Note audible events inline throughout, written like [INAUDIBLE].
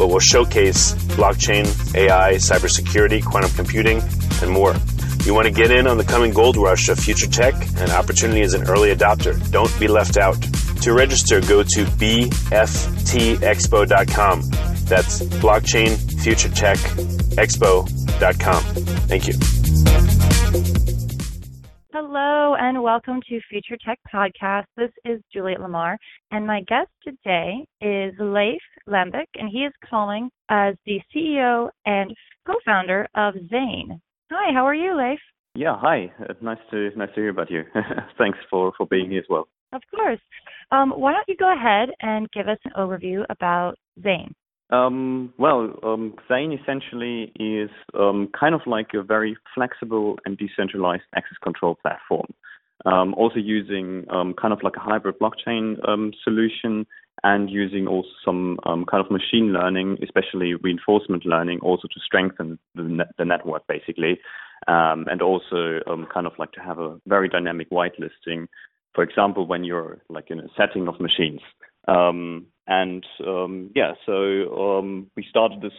but will showcase blockchain, AI, cybersecurity, quantum computing, and more. You want to get in on the coming gold rush of future tech and opportunity as an early adopter. Don't be left out. To register, go to bftexpo.com. That's blockchain future tech blockchainfuturetechexpo.com. Thank you. Welcome to Future Tech Podcast. This is Juliet Lamar, and my guest today is Leif Lambeck, and he is calling as the CEO and co-founder of XAIN. Hi, how are you, Leif? Yeah, hi. It's nice to nice to hear about you. [LAUGHS] Thanks for for being here as well. Of course. Um, why don't you go ahead and give us an overview about XAIN? Um, well, um, XAIN essentially is um, kind of like a very flexible and decentralized access control platform. Um, also using um, kind of like a hybrid blockchain um, solution and using also some kind of machine learning, especially reinforcement learning, also to strengthen the, net- the network basically, and also kind of like to have a very dynamic whitelisting. For example, when you're like in a setting of machines. And yeah, so we started this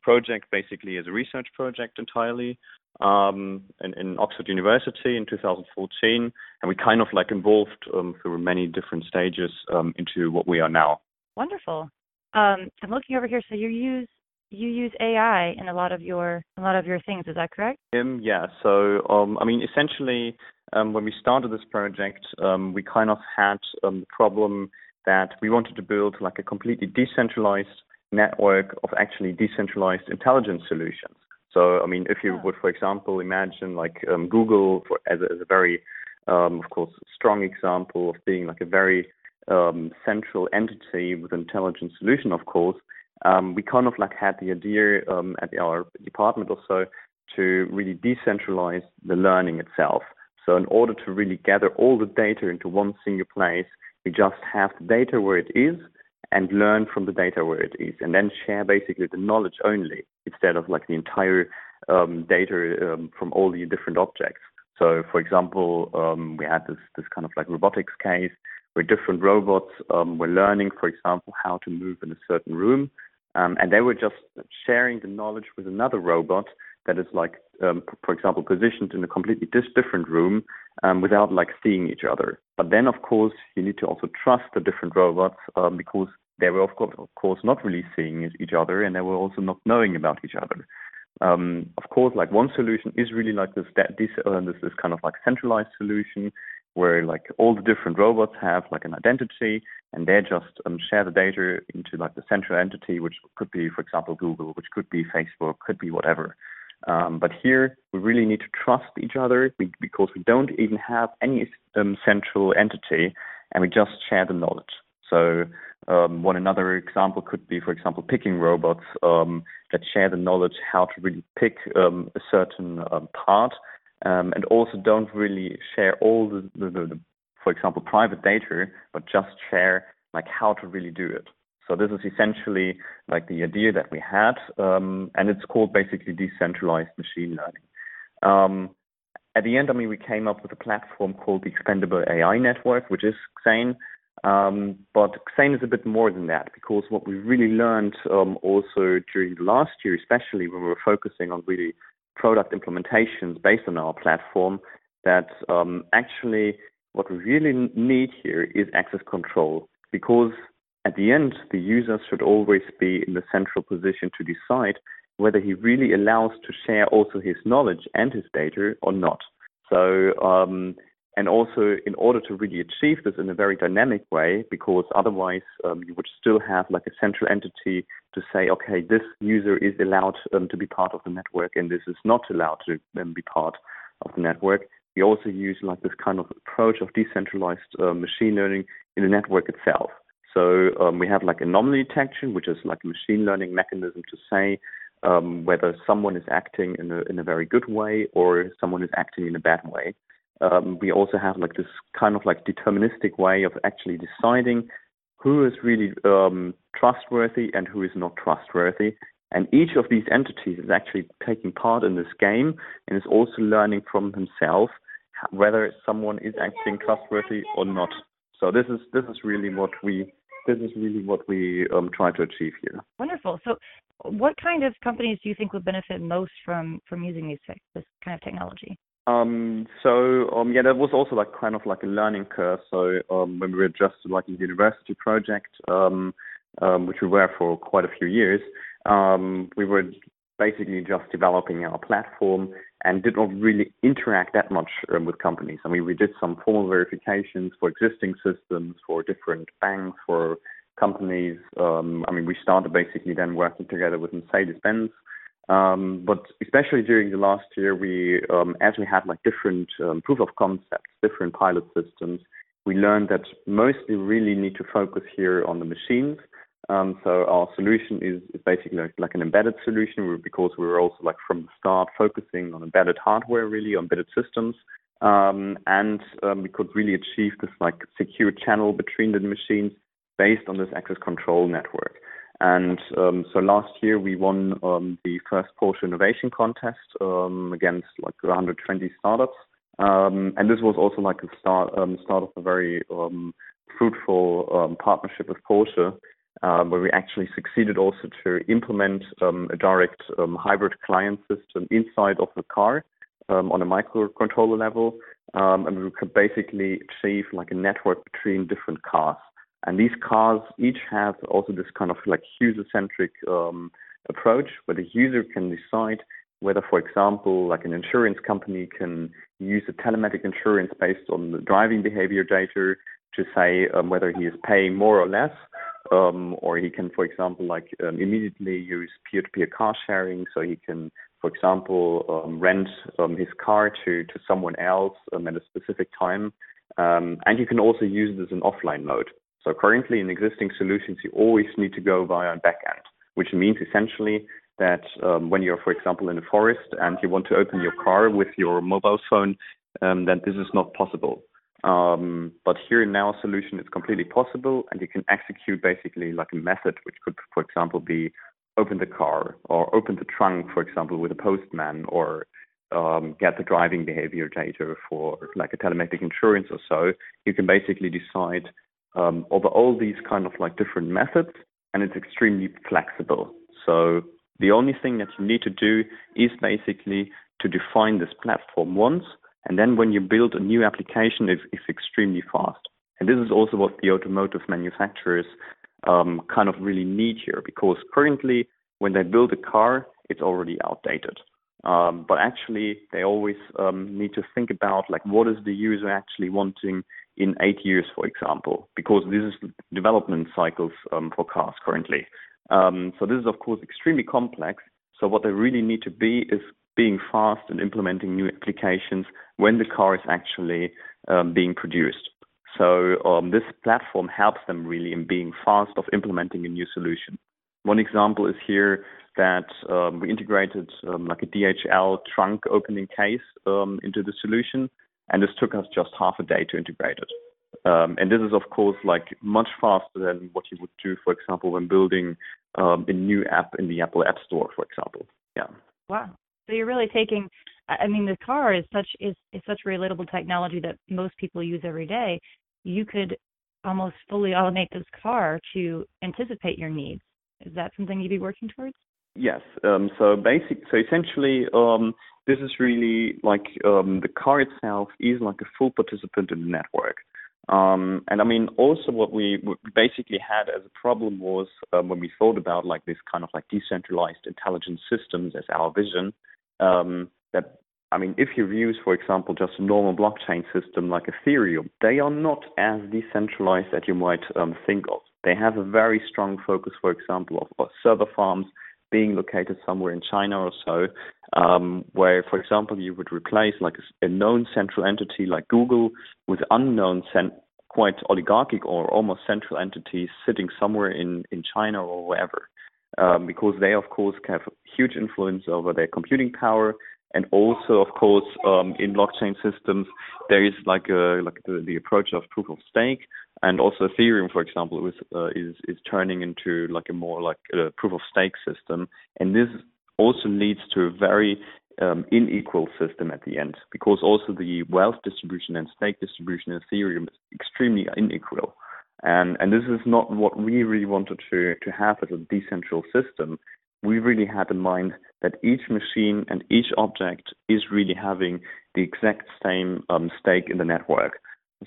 project basically as a research project entirely um, in, in, Oxford University in 2014, and we kind of like evolved um, through many different stages um, into what we are now. Wonderful. Um, I'm looking over here. So you use you use AI in a lot of your a lot of your things. Is that correct? Um, yeah. So I mean, essentially, when we started this project, we kind of had the problem that we wanted to build like a completely decentralized network of actually decentralized intelligence solutions. So, I mean, if you would, for example, imagine like um, Google for, as, a, as, a, very, um, of course, strong example of being like a very um, central entity with intelligent solution, of course, um, we kind of like had the idea um, at our department also to really decentralize the learning itself. So, in order to really gather all the data into one single place, we just have the data where it is and learn from the data where it is, and then share basically the knowledge only instead of like the entire um, data um, from all the different objects. So, for example, um, we had this this kind of like robotics case where different robots um, were learning, for example, how to move in a certain room, um, and they were just sharing the knowledge with another robot that is like, um, for example, positioned in a completely different room without like seeing each other. But then, of course, you need to also trust the different robots because they were, of course, of course, not really seeing each other, and they were also not knowing about each other. Um, of course, like one solution is really like this, this, uh, this, this kind of like centralized solution where like all the different robots have like an identity and they just um, share the data into like the central entity, which could be, for example, Google, which could be Facebook, could be whatever. Um, but here we really need to trust each other because we don't even have any um, central entity and we just share the knowledge. So um, one another example could be, for example, picking robots um, that share the knowledge how to really pick um, a certain um, part, um, and also don't really share all the, the, the, for example, private data, but just share like how to really do it. So this is essentially like the idea that we had, um, and it's called basically decentralized machine learning. at the end, I mean, we came up with a platform called the Expandable AI Network, which is XAIN. Um, but XAIN is a bit more than that because what we really learned um, also during the last year, especially when we were focusing on really product implementations based on our platform, that um, actually what we really need here is access control because at the end, the user should always be in the central position to decide whether he really allows to share also his knowledge and his data or not. So um, and also in order to really achieve this in a very dynamic way, because otherwise um, you would still have like a central entity to say, okay, this user is allowed um, to be part of the network and this is not allowed to um, be part of the network. We also use like this kind of approach of decentralized uh, machine learning in the network itself. So um, we have like anomaly detection, which is like a machine learning mechanism to say um, whether someone is acting in a, in a very good way or someone is acting in a bad way um, we also have like this kind of like deterministic way of actually deciding who is really um, trustworthy and who is not trustworthy. And each of these entities is actually taking part in this game and is also learning from himself whether someone is acting trustworthy or not. So this is this is really what we this is really what we um, try to achieve here. Wonderful. So, what kind of companies do you think would benefit most from from using these this kind of technology? Um, so um, yeah, that was also like kind of like a learning curve. So um, when we were just like a university project, um, um, which we were for quite a few years, um, we were basically just developing our platform and did not really interact that much um, with companies. I mean, we did some formal verifications for existing systems, for different banks, for companies. Um, I mean, we started basically then working together with Mercedes-Benz um, but especially during the last year, we, um, as we had like different um, proof of concepts, different pilot systems, we learned that mostly really need to focus here on the machines. Um, so our solution is, is basically like, like, an embedded solution because we were also like from the start focusing on embedded hardware, really embedded systems. Um, and um, we could really achieve this like secure channel between the machines based on this access control network. And um, so last year we won um, the first Porsche Innovation Contest um, against like 120 startups. Um, and this was also like a start um, start of a very um, fruitful um partnership with Porsche, uh, where we actually succeeded also to implement um a direct um hybrid client system inside of the car um on a microcontroller level, um and we could basically achieve like a network between different cars. And these cars each have also this kind of like user-centric um, approach where the user can decide whether, for example, like an insurance company can use a telematic insurance based on the driving behavior data to say um, whether he is paying more or less, um, or he can, for example, like um, immediately use peer-to-peer car sharing, so he can, for example, um, rent um, his car to to someone else um, at a specific time, and you can also use this in offline mode. So currently in existing solutions, you always need to go via a backend, which means essentially that um, when you're, for example, in a forest and you want to open your car with your mobile phone, um, then this is not possible. Um, but here in our solution, it's completely possible, and you can execute basically like a method, which could, for example, be open the car or open the trunk, for example, with a postman, or um, get the driving behavior data for like a telematic insurance or so. You can basically decide um, over all these kind of like different methods, and it's extremely flexible. So the only thing that you need to do is basically to define this platform once, and then when you build a new application, it's, it's extremely fast. And this is also what the automotive manufacturers um, kind of really need here, because currently when they build a car, it's already outdated. Um, but actually, they always um, need to think about like what is the user actually wanting in eight years, for example, because this is development cycles um, for cars currently. Um, so this is of course extremely complex. So what they really need to be is being fast and implementing new applications when the car is actually um, being produced. So um, this platform helps them really in being fast of implementing a new solution. One example is here that um, we integrated um, like a DHL trunk opening case um, into the solution, and this took us just half a day to integrate it. Um, and this is, of course, like much faster than what you would do, for example, when building um, a new app in the Apple App Store, for example. Yeah. Wow. So you're really taking. I mean, the car is such is, is such relatable technology that most people use every day. You could almost fully automate this car to anticipate your needs. Is that something you'd be working towards? Yes. Um, so basic. So essentially, um, this is really like um, the car itself is like a full participant in the network. Um, and I mean, also what we basically had as a problem was um, when we thought about like this kind of like decentralized intelligent systems as our vision, um, that I mean, if you use, for example, just a normal blockchain system like Ethereum, they are not as decentralized as you might think of. They have a very strong focus, for example, of, of server farms being located somewhere in China or so, um, where, for example, you would replace like a, a known central entity like Google with unknown, quite oligarchic or almost central entities sitting somewhere in, in China or wherever. Um, because they, of course, have huge influence over their computing power, and also, of course, um, in blockchain systems, there is like a, like the, the approach of proof of stake, and also Ethereum, for example, is uh, is is turning into like a more like a proof of stake system, and this also leads to a very um, unequal system at the end because also the wealth distribution and stake distribution in Ethereum is extremely unequal. And and this is not what we really wanted to to have as a decentralized system. We really had in mind that each machine and each object is really having the exact same um, stake in the network.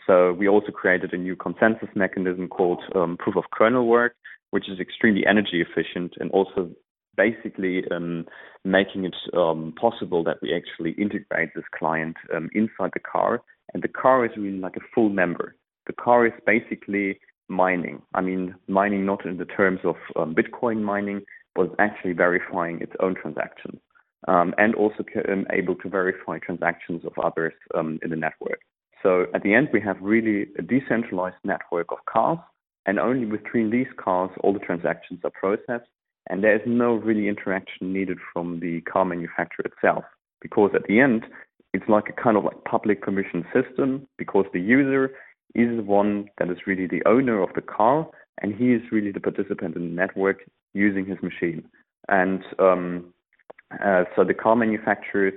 So we also created a new consensus mechanism called um, proof of kernel work, which is extremely energy efficient and also basically um, making it um, possible that we actually integrate this client um, inside the car. And the car is really like a full member. The car is basically mining. I mean, mining not in the terms of um, Bitcoin mining, but it's actually verifying its own transactions. Um, and also able to verify transactions of others in the network. So at the end, we have really a decentralized network of cars, and only between these cars, all the transactions are processed, and there is no really interaction needed from the car manufacturer itself, because at the end, it's like a kind of like public permission system, because the user is the one that is really the owner of the car, and he is really the participant in the network using his machine. And um, uh, so the car manufacturer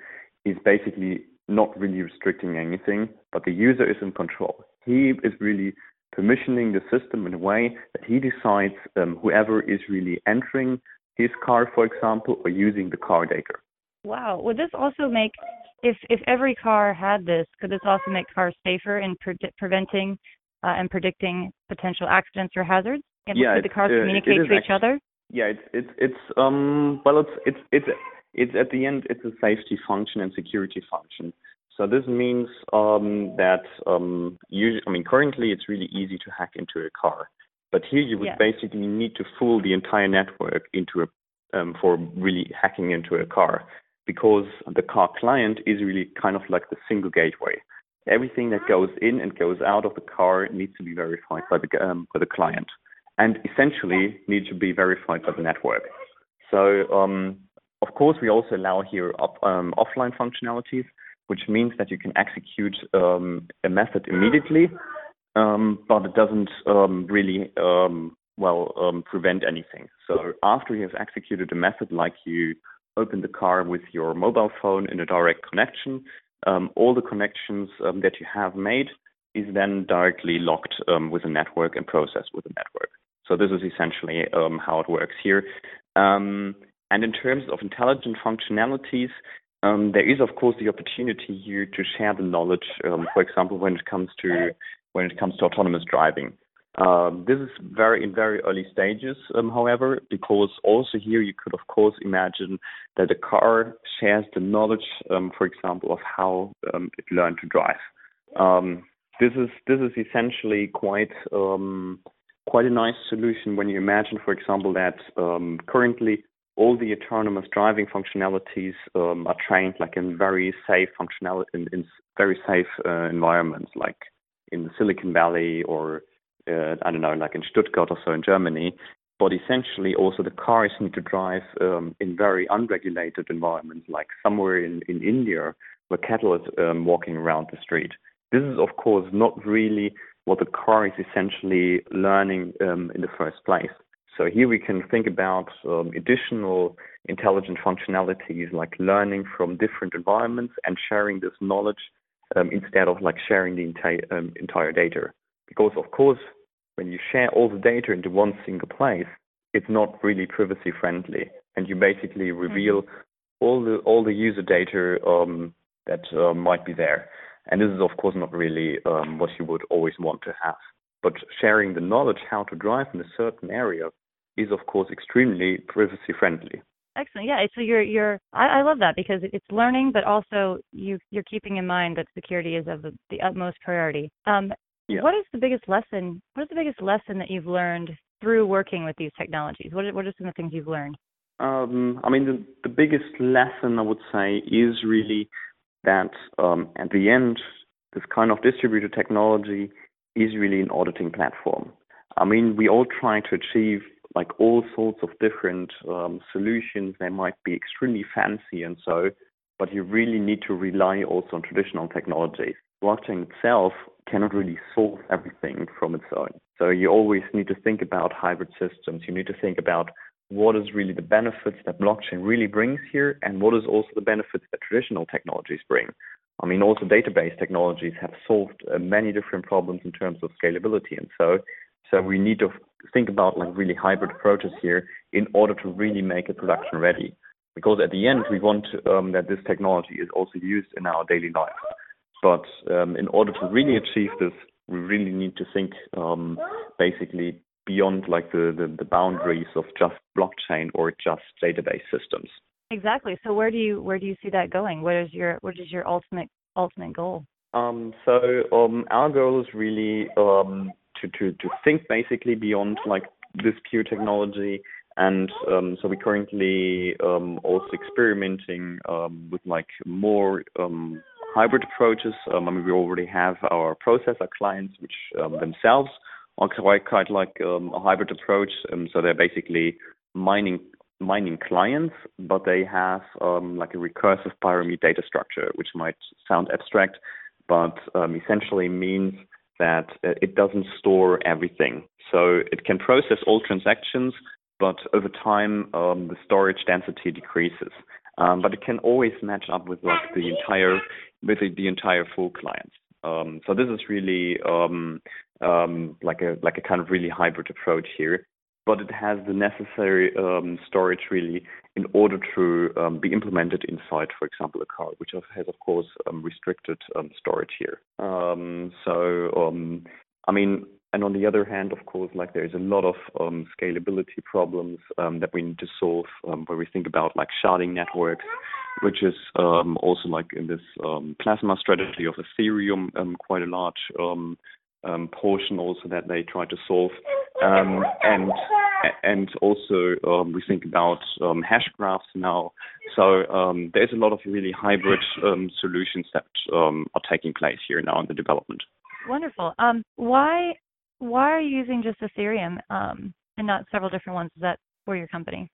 is basically not really restricting anything, but the user is in control. He is really permissioning the system in a way that he decides um, whoever is really entering his car, for example, or using the car data. Wow. Would this also make, if if every car had this, could this also make cars safer in pre- preventing uh, and predicting potential accidents or hazards? And yeah, could the cars uh, communicate to each other? Yeah, it's it's it's um well it's it's it's it's at the end it's a safety function and security function. So this means um, that um, usually, I mean, currently it's really easy to hack into a car, but here you would yeah. basically need to fool the entire network into a um, for really hacking into a car, because the car client is really kind of like the single gateway. Everything that goes in and goes out of the car needs to be verified by the um, by the client, and essentially needs to be verified by the network. So um, course, we also allow here um, offline functionalities, which means that you can execute um, a method immediately, um, but it doesn't um, really um, well um, prevent anything. So after you have executed a method, like you open the car with your mobile phone in a direct connection, all the connections that you have made is then directly locked with a network and processed with a network. So this is essentially how it works here. And in terms of intelligent functionalities, um, there is of course the opportunity here to share the knowledge. Um, for example, when it comes to when it comes to autonomous driving. Um, this is very in very early stages, um, however, because also here you could of course imagine that a car shares the knowledge, um, for example, of how um, it learned to drive. This is this is essentially quite quite a nice solution when you imagine, for example, that currently all the autonomous driving functionalities are trained like in very safe functionality in, in very safe uh, environments, like in Silicon Valley or uh, I don't know, like in Stuttgart or so in Germany. But essentially, also the cars need to drive um, in very unregulated environments, like somewhere in, in India where cattle is um, walking around the street. This is, of course, not really what the car is essentially learning um, in the first place. So here we can think about um, additional intelligent functionalities like learning from different environments and sharing this knowledge um, instead of like sharing the entire um, entire data. Because of course, when you share all the data into one single place, it's not really privacy friendly, and you basically mm-hmm. reveal all the all the user data um, that uh, might be there. And this is of course not really um, what you would always want to have. But sharing the knowledge how to drive in a certain area is of course extremely privacy friendly. Excellent. Yeah. So you're you're I, I love that because it's learning, but also you you're keeping in mind that security is of the, the utmost priority. Um, yeah. What is the biggest lesson? What is the biggest lesson that you've learned through working with these technologies? What are, what are some of the things you've learned? Um, I mean, the, the biggest lesson I would say is really that um, at the end, this kind of distributed technology is really an auditing platform. I mean, we all try to achieve like all sorts of different um, solutions. They might be extremely fancy and so, but you really need to rely also on traditional technologies. Blockchain itself cannot really solve everything from its own. So you always need to think about hybrid systems. You need to think about what is really the benefits that blockchain really brings here and what is also the benefits that traditional technologies bring. I mean, also database technologies have solved uh, many different problems in terms of scalability and so so we need to think about like really hybrid approaches here in order to really make it production ready. Because at the end, we want um, that this technology is also used in our daily life. But um, in order to really achieve this, we really need to think um, basically beyond like the, the, the boundaries of just blockchain or just database systems. Exactly. So where do you where do you see that going? What is your what is your ultimate ultimate goal? Um, so um, our goal is really um, to, to, to think basically beyond like this pure technology. And um, so we're currently um, also experimenting um, with like more um, hybrid approaches. Um, I mean, we already have our processor clients, which um, themselves are quite, like a hybrid approach. so they're basically mining mining clients, but they have like a recursive pyramid data structure, which might sound abstract, but essentially means that uh, it doesn't store everything. So it can process all transactions, but over time um, the storage density decreases. Um, but it can always match up with like the entire with the, the entire full client. Um, so this is really um, um, like a like a kind of really hybrid approach here but it has the necessary um, storage really in order to um, be implemented inside, for example, a car, which has, of course, um, restricted um, storage here. Um, so, um, I mean, and on the other hand, of course, like there's a lot of scalability problems that we need to solve when we think about like sharding networks, which is also like in this plasma strategy of Ethereum, quite a large um, portion also that they try to solve. Um, and and also um, we think about um, hash graphs now. So um, there's a lot of really hybrid um, solutions that are taking place here now in the development. Wonderful. why why are you using just Ethereum and not several different ones? Is that for your company?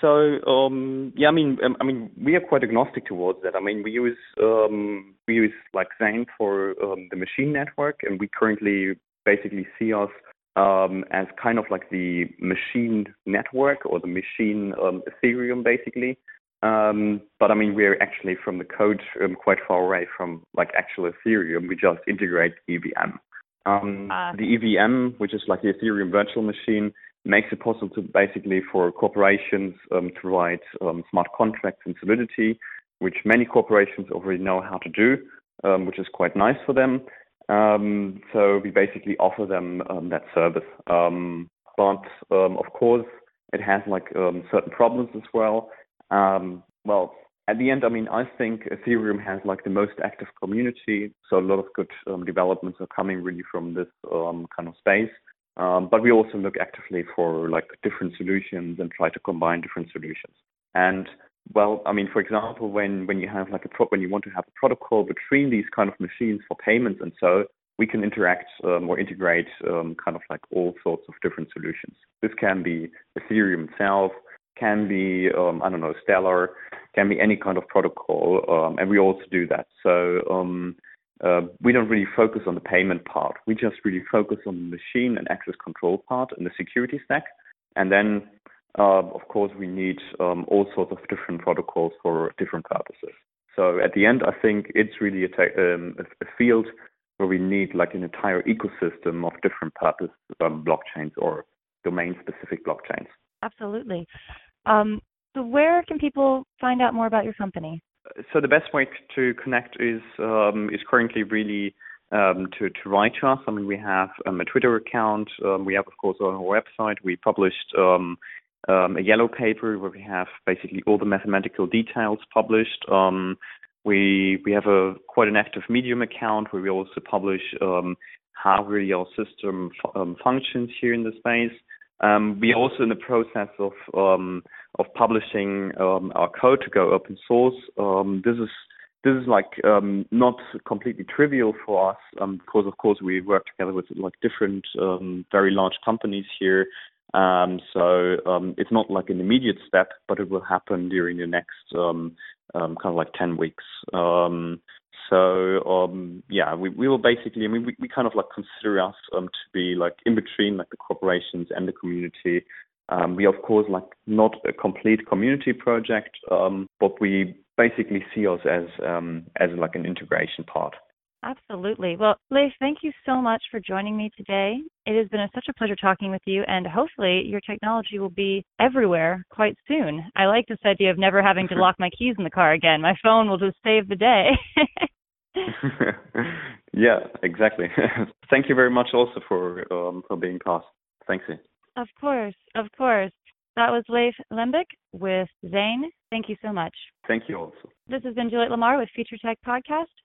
So um, yeah, I mean, um, I mean, we are quite agnostic towards that. I mean, we use um, we use like XAIN for um, the machine network, and we currently basically see us um, as kind of like the machine network or the machine um, Ethereum, basically. Um, but I mean, we're actually from the code um, quite far away from like actual Ethereum. We just integrate EVM. Um, uh, the EVM, which is like the Ethereum virtual machine, makes it possible to basically for corporations um, to write um, smart contracts in Solidity, which many corporations already know how to do, um, which is quite nice for them. Um, so we basically offer them um, that service. Um, but of course, it has like certain problems as well. Well, at the end, I mean, I think Ethereum has like the most active community, so a lot of good developments are coming really from this kind of space. But we also look actively for like different solutions and try to combine different solutions. And well, I mean, for example, when when you have like a pro- when you want to have a protocol between these kind of machines for payments and so, we can interact um, or integrate um, kind of like all sorts of different solutions. This can be Ethereum itself, can be um, I don't know Stellar, can be any kind of protocol, um, and we also do that. So um, uh, we don't really focus on the payment part. We just really focus on the machine and access control part and the security stack, and then uh, of course, we need um, all sorts of different protocols for different purposes. So at the end, I think it's really a, te- um, a, field where we need like an entire ecosystem of different purpose um, blockchains or domain-specific blockchains. Absolutely. Um, so where can people find out more about your company? So the best way to connect is um, is currently really um, to, to write to us. I mean, we have um, a Twitter account. Um, we have, of course, on our website. We published um, um, a yellow paper where we have basically all the mathematical details published. We we have a quite an active Medium account where we also publish how really our system functions here in the space. Um, we are also in the process of um, of publishing our code to go open source. this is this is like um, not completely trivial for us um, because of course we work together with like different um, very large companies here um, so um, it's not like an immediate step, but it will happen during the next um, um kind of like 10 weeks. Um, so um, yeah, we, we were basically, I mean, we, we kind of like consider us to be like in between like the corporations and the community. Um, we of course like not a complete community project, but we basically see us as as like an integration part. Absolutely. Well, Leif, thank you so much for joining me today. It has been a, such a pleasure talking with you, and hopefully, your technology will be everywhere quite soon. I like this idea of never having to [LAUGHS] lock my keys in the car again. My phone will just save the day. [LAUGHS] yeah, exactly. [LAUGHS] Thank you very much also for um, for being part. Thanks. Of course, of course. That was Leif Lembek with XAIN. Thank you so much. Thank you also. This has been Juliet Lamar with Future Tech Podcast.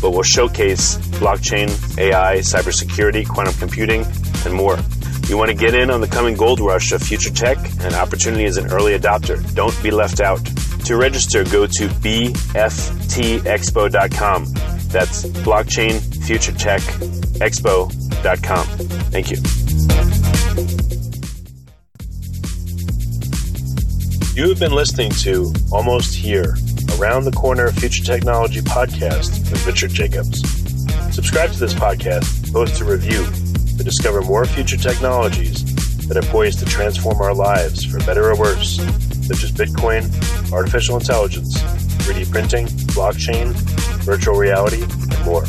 but will showcase blockchain, AI, cybersecurity, quantum computing, and more. You want to get in on the coming gold rush of future tech and opportunity as an early adopter. Don't be left out. To register, go to bftexpo.com. That's blockchain future tech expo.com. Thank you. You have been listening to Almost Here Around the Corner Future Technology podcast with Richard Jacobs. Subscribe to this podcast, post a review to discover more future technologies that are poised to transform our lives for better or worse, such as Bitcoin, artificial intelligence, 3D printing, blockchain, virtual reality, and more.